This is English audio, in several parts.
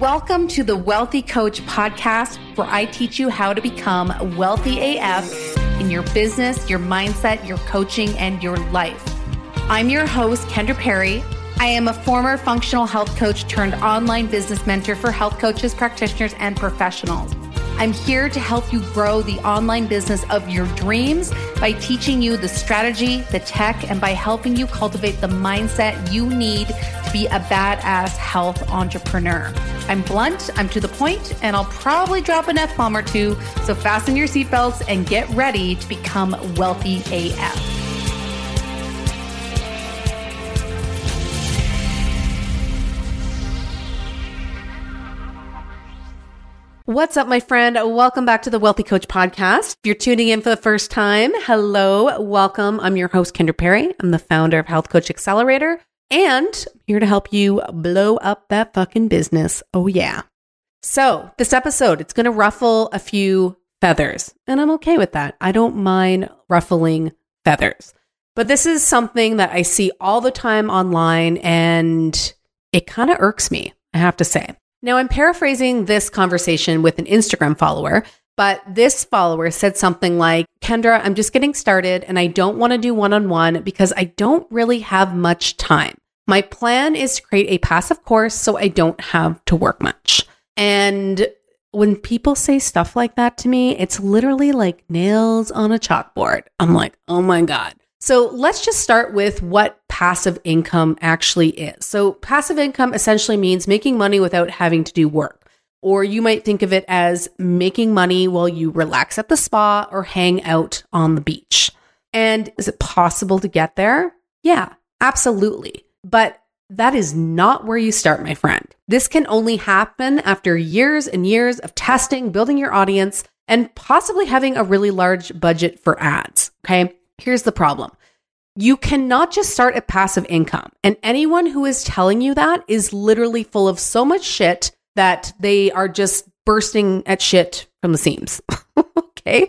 Welcome to the Wealthy Coach podcast, where I teach you how to become wealthy AF in your business, your mindset, your coaching, and your life. I'm your host, Kendra Perry. I am a former functional health coach turned online business mentor for health coaches, practitioners, and professionals. I'm here to help you grow the online business of your dreams by teaching you the strategy, the tech, and by helping you cultivate the mindset you need to be a badass health entrepreneur. I'm blunt, I'm to the point, and I'll probably drop an F bomb or two. So fasten your seatbelts and get ready to become wealthy AF. What's up, my friend? Welcome back to the Wealthy Coach Podcast. If you're tuning in for the first time, hello, welcome. I'm your host, Kendra Perry. I'm the founder of Health Coach Accelerator and I'm here to help you blow up that fucking business. Oh, yeah. So, this episode, it's going to ruffle a few feathers, and I'm okay with that. I don't mind ruffling feathers. But this is something that I see all the time online, and it kind of irks me, I have to say. Now, I'm paraphrasing this conversation with an Instagram follower, but this follower said something like, Kendra, I'm just getting started and I don't want to do one on one because I don't really have much time. My plan is to create a passive course so I don't have to work much. And when people say stuff like that to me, it's literally like nails on a chalkboard. I'm like, oh my God. So let's just start with what passive income actually is. So, passive income essentially means making money without having to do work. Or you might think of it as making money while you relax at the spa or hang out on the beach. And is it possible to get there? Yeah, absolutely. But that is not where you start, my friend. This can only happen after years and years of testing, building your audience, and possibly having a really large budget for ads. Okay. Here's the problem you cannot just start at passive income. And anyone who is telling you that is literally full of so much shit that they are just bursting at shit from the seams. okay.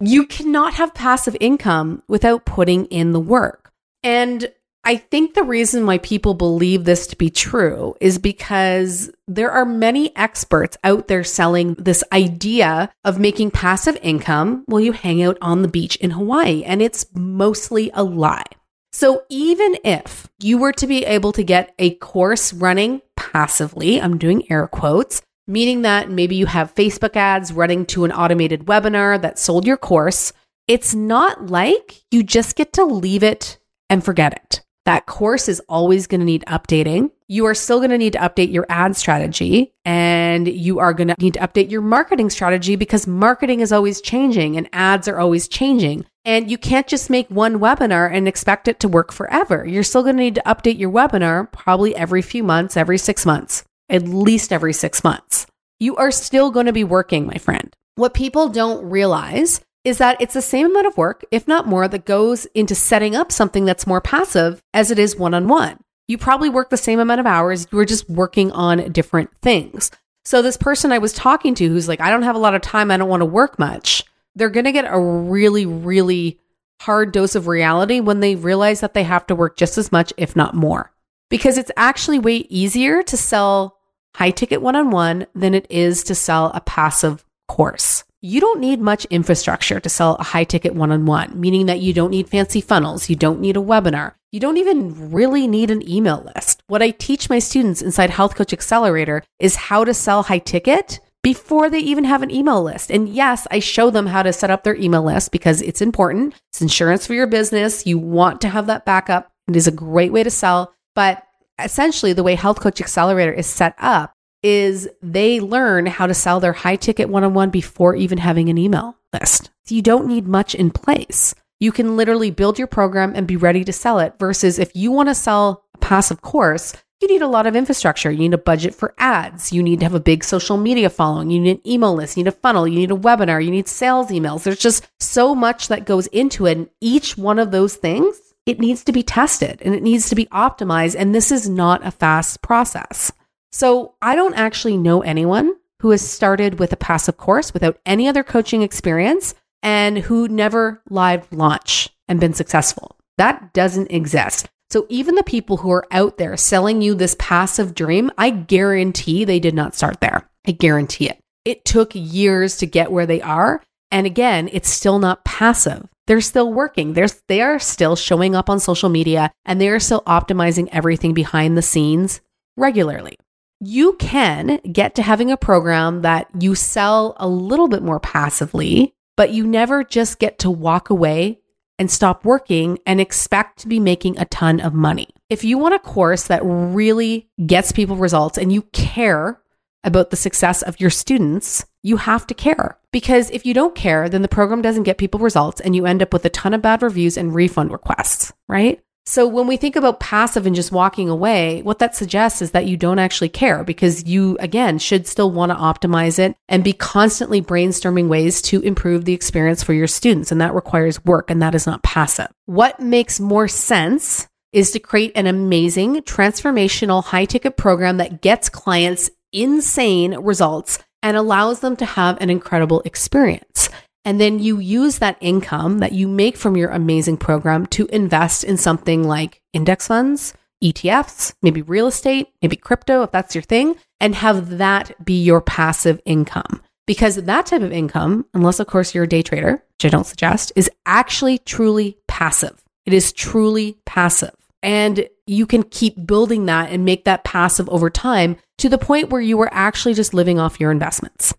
You cannot have passive income without putting in the work. And I think the reason why people believe this to be true is because there are many experts out there selling this idea of making passive income while you hang out on the beach in Hawaii, and it's mostly a lie. So, even if you were to be able to get a course running passively, I'm doing air quotes, meaning that maybe you have Facebook ads running to an automated webinar that sold your course, it's not like you just get to leave it and forget it. That course is always going to need updating. You are still going to need to update your ad strategy and you are going to need to update your marketing strategy because marketing is always changing and ads are always changing. And you can't just make one webinar and expect it to work forever. You're still going to need to update your webinar probably every few months, every six months, at least every six months. You are still going to be working, my friend. What people don't realize is that it's the same amount of work, if not more, that goes into setting up something that's more passive as it is one on one. You probably work the same amount of hours, you are just working on different things. So, this person I was talking to who's like, I don't have a lot of time, I don't want to work much, they're going to get a really, really hard dose of reality when they realize that they have to work just as much, if not more. Because it's actually way easier to sell high ticket one on one than it is to sell a passive course you don't need much infrastructure to sell a high ticket one on one, meaning that you don't need fancy funnels, you don't need a webinar, you don't even really need an email list. What I teach my students inside Health Coach Accelerator is how to sell high ticket before they even have an email list. And yes, I show them how to set up their email list because it's important. It's insurance for your business. You want to have that backup. It is a great way to sell. But essentially, the way Health Coach Accelerator is set up is they learn how to sell their high ticket one on one before even having an email list. So you don't need much in place. You can literally build your program and be ready to sell it. Versus if you want to sell a passive course, you need a lot of infrastructure. You need a budget for ads. You need to have a big social media following. You need an email list. You need a funnel. You need a webinar. You need sales emails. There's just so much that goes into it. And each one of those things, it needs to be tested and it needs to be optimized. And this is not a fast process. So I don't actually know anyone who has started with a passive course without any other coaching experience and who never live launch and been successful. That doesn't exist. So even the people who are out there selling you this passive dream, I guarantee they did not start there. I guarantee it. It took years to get where they are. And again, it's still not passive. They're still working. They're, they are still showing up on social media and they are still optimizing everything behind the scenes regularly. You can get to having a program that you sell a little bit more passively, but you never just get to walk away and stop working and expect to be making a ton of money. If you want a course that really gets people results and you care about the success of your students, you have to care. Because if you don't care, then the program doesn't get people results and you end up with a ton of bad reviews and refund requests, right? So when we think about passive and just walking away, what that suggests is that you don't actually care because you, again, should still want to optimize it and be constantly brainstorming ways to improve the experience for your students. And that requires work and that is not passive. What makes more sense is to create an amazing transformational high ticket program that gets clients insane results and allows them to have an incredible experience. And then you use that income that you make from your amazing program to invest in something like index funds, ETFs, maybe real estate, maybe crypto, if that's your thing, and have that be your passive income. Because that type of income, unless of course you're a day trader, which I don't suggest, is actually truly passive. It is truly passive. And you can keep building that and make that passive over time to the point where you are actually just living off your investments.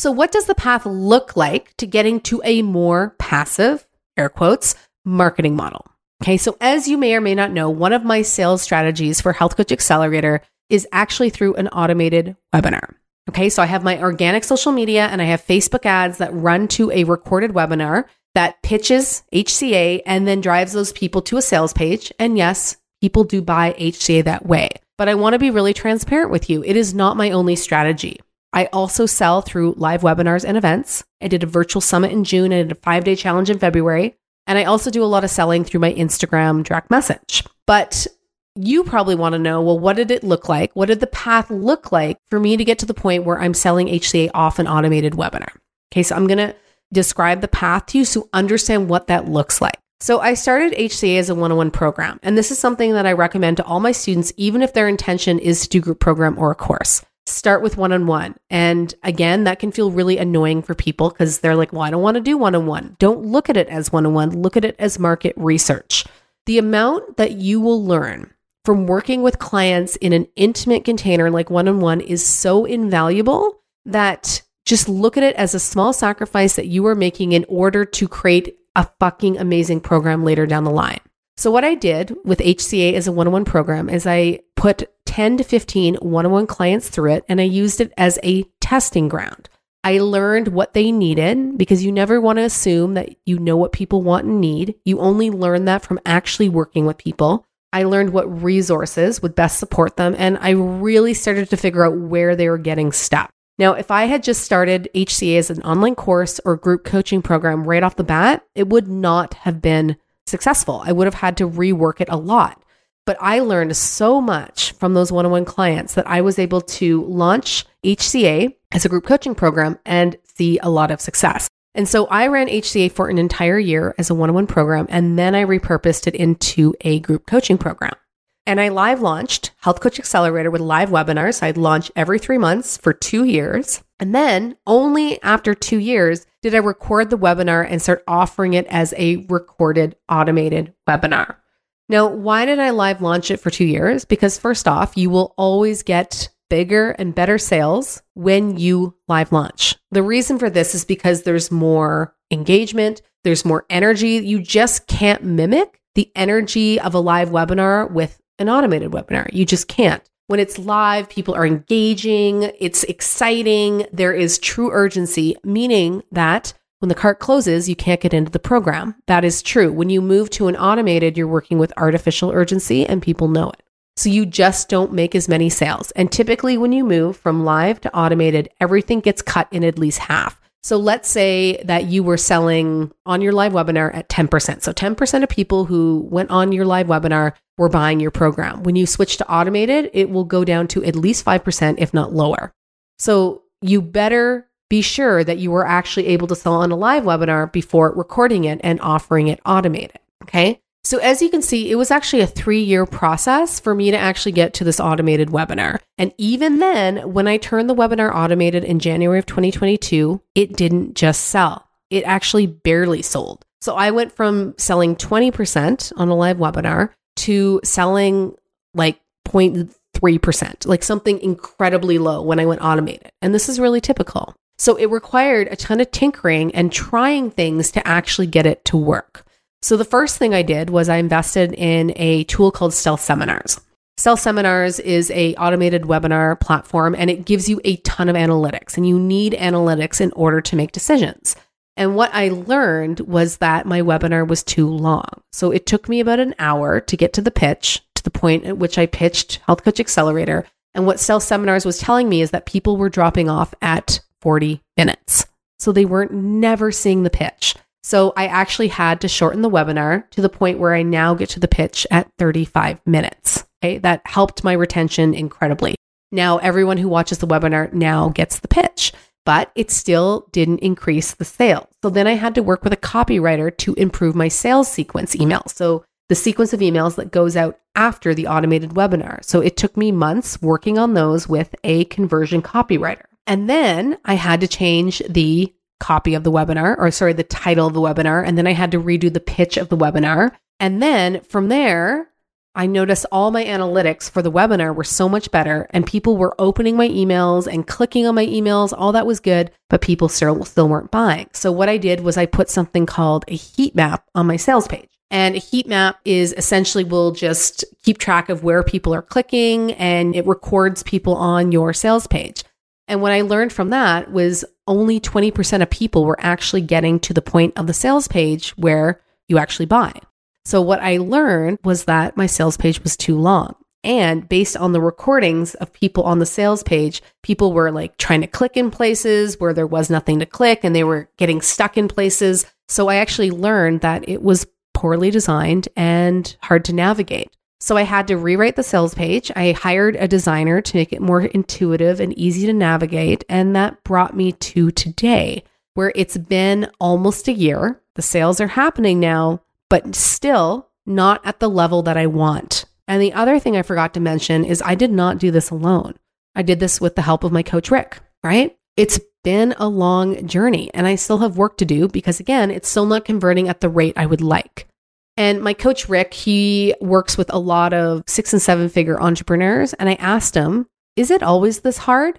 So, what does the path look like to getting to a more passive, air quotes, marketing model? Okay, so as you may or may not know, one of my sales strategies for Health Coach Accelerator is actually through an automated webinar. Okay, so I have my organic social media and I have Facebook ads that run to a recorded webinar that pitches HCA and then drives those people to a sales page. And yes, people do buy HCA that way. But I want to be really transparent with you. It is not my only strategy. I also sell through live webinars and events. I did a virtual summit in June and a five day challenge in February. And I also do a lot of selling through my Instagram direct message. But you probably want to know well, what did it look like? What did the path look like for me to get to the point where I'm selling HCA off an automated webinar? Okay, so I'm going to describe the path to you so understand what that looks like. So I started HCA as a one-on-one program, and this is something that I recommend to all my students, even if their intention is to do group program or a course start with one on one. And again, that can feel really annoying for people because they're like, well, I don't want to do one on one. Don't look at it as one on one, look at it as market research. The amount that you will learn from working with clients in an intimate container like one on one is so invaluable that just look at it as a small sacrifice that you are making in order to create a fucking amazing program later down the line. So, what I did with HCA as a one on one program is I put 10 to 15 one on one clients through it and I used it as a testing ground. I learned what they needed because you never want to assume that you know what people want and need. You only learn that from actually working with people. I learned what resources would best support them, and I really started to figure out where they were getting stuck. Now, if I had just started HCA as an online course or group coaching program right off the bat, it would not have been successful. I would have had to rework it a lot. But I learned so much from those one on one clients that I was able to launch HCA as a group coaching program and see a lot of success. And so I ran HCA for an entire year as a one on one program, and then I repurposed it into a group coaching program. And I live launched Health Coach Accelerator with live webinars. I'd launch every three months for two years. And then only after two years did I record the webinar and start offering it as a recorded automated webinar. Now, why did I live launch it for two years? Because first off, you will always get bigger and better sales when you live launch. The reason for this is because there's more engagement, there's more energy. You just can't mimic the energy of a live webinar with an automated webinar. You just can't. When it's live, people are engaging, it's exciting, there is true urgency, meaning that when the cart closes, you can't get into the program. That is true. When you move to an automated, you're working with artificial urgency and people know it. So you just don't make as many sales. And typically, when you move from live to automated, everything gets cut in at least half. So let's say that you were selling on your live webinar at 10%. So 10% of people who went on your live webinar were buying your program. When you switch to automated, it will go down to at least 5%, if not lower. So you better be sure that you were actually able to sell on a live webinar before recording it and offering it automated. Okay. So, as you can see, it was actually a three year process for me to actually get to this automated webinar. And even then, when I turned the webinar automated in January of 2022, it didn't just sell, it actually barely sold. So, I went from selling 20% on a live webinar to selling like 0.3%, like something incredibly low when I went automated. And this is really typical. So, it required a ton of tinkering and trying things to actually get it to work. So the first thing I did was I invested in a tool called Stealth Seminars. Stealth Seminars is a automated webinar platform and it gives you a ton of analytics and you need analytics in order to make decisions. And what I learned was that my webinar was too long. So it took me about an hour to get to the pitch, to the point at which I pitched Health Coach Accelerator. And what Stealth Seminars was telling me is that people were dropping off at 40 minutes. So they weren't never seeing the pitch. So I actually had to shorten the webinar to the point where I now get to the pitch at 35 minutes. Okay. That helped my retention incredibly. Now everyone who watches the webinar now gets the pitch, but it still didn't increase the sales. So then I had to work with a copywriter to improve my sales sequence email. So the sequence of emails that goes out after the automated webinar. So it took me months working on those with a conversion copywriter. And then I had to change the copy of the webinar, or sorry, the title of the webinar. And then I had to redo the pitch of the webinar. And then from there, I noticed all my analytics for the webinar were so much better and people were opening my emails and clicking on my emails. All that was good, but people still, still weren't buying. So what I did was I put something called a heat map on my sales page. And a heat map is essentially will just keep track of where people are clicking and it records people on your sales page. And what I learned from that was only 20% of people were actually getting to the point of the sales page where you actually buy. So what I learned was that my sales page was too long. And based on the recordings of people on the sales page, people were like trying to click in places where there was nothing to click and they were getting stuck in places. So I actually learned that it was poorly designed and hard to navigate. So I had to rewrite the sales page. I hired a designer to make it more intuitive and easy to navigate. And that brought me to today, where it's been almost a year. The sales are happening now, but still not at the level that I want. And the other thing I forgot to mention is I did not do this alone. I did this with the help of my coach, Rick, right? It's been a long journey and I still have work to do because, again, it's still not converting at the rate I would like. And my coach, Rick, he works with a lot of six and seven figure entrepreneurs. And I asked him, Is it always this hard?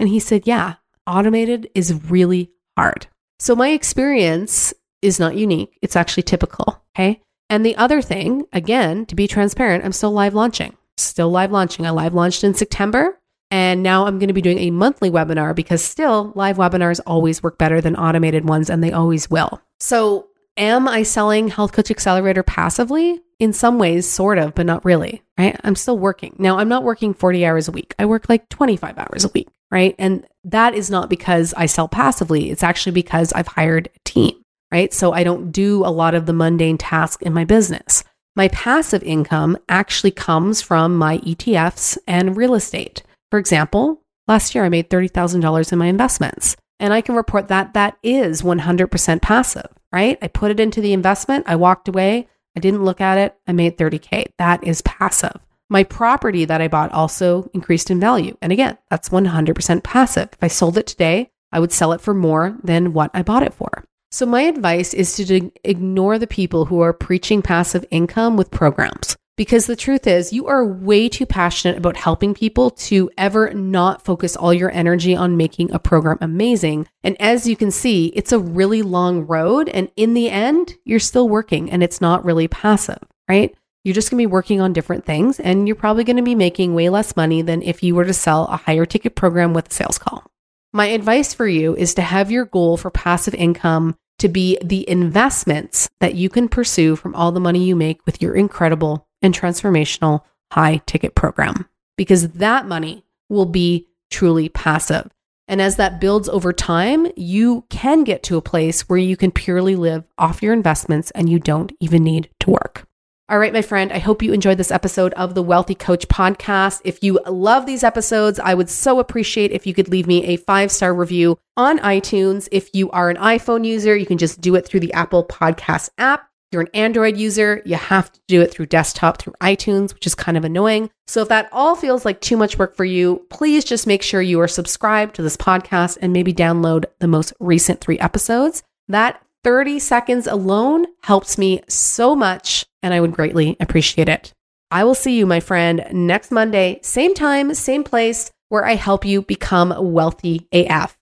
And he said, Yeah, automated is really hard. So my experience is not unique, it's actually typical. Okay. And the other thing, again, to be transparent, I'm still live launching. Still live launching. I live launched in September. And now I'm going to be doing a monthly webinar because still live webinars always work better than automated ones and they always will. So Am I selling Health Coach Accelerator passively? In some ways, sort of, but not really, right? I'm still working. Now, I'm not working 40 hours a week. I work like 25 hours a week, right? And that is not because I sell passively. It's actually because I've hired a team, right? So I don't do a lot of the mundane tasks in my business. My passive income actually comes from my ETFs and real estate. For example, last year I made $30,000 in my investments. And I can report that that is 100% passive, right? I put it into the investment, I walked away, I didn't look at it, I made 30K. That is passive. My property that I bought also increased in value. And again, that's 100% passive. If I sold it today, I would sell it for more than what I bought it for. So, my advice is to ignore the people who are preaching passive income with programs. Because the truth is, you are way too passionate about helping people to ever not focus all your energy on making a program amazing. And as you can see, it's a really long road. And in the end, you're still working and it's not really passive, right? You're just going to be working on different things and you're probably going to be making way less money than if you were to sell a higher ticket program with a sales call. My advice for you is to have your goal for passive income to be the investments that you can pursue from all the money you make with your incredible and transformational high ticket program because that money will be truly passive. And as that builds over time, you can get to a place where you can purely live off your investments and you don't even need to work. All right, my friend, I hope you enjoyed this episode of the Wealthy Coach podcast. If you love these episodes, I would so appreciate if you could leave me a five star review on iTunes. If you are an iPhone user, you can just do it through the Apple Podcast app. You're an Android user, you have to do it through desktop through iTunes, which is kind of annoying. So if that all feels like too much work for you, please just make sure you are subscribed to this podcast and maybe download the most recent three episodes. That 30 seconds alone helps me so much, and I would greatly appreciate it. I will see you, my friend, next Monday, same time, same place, where I help you become wealthy AF.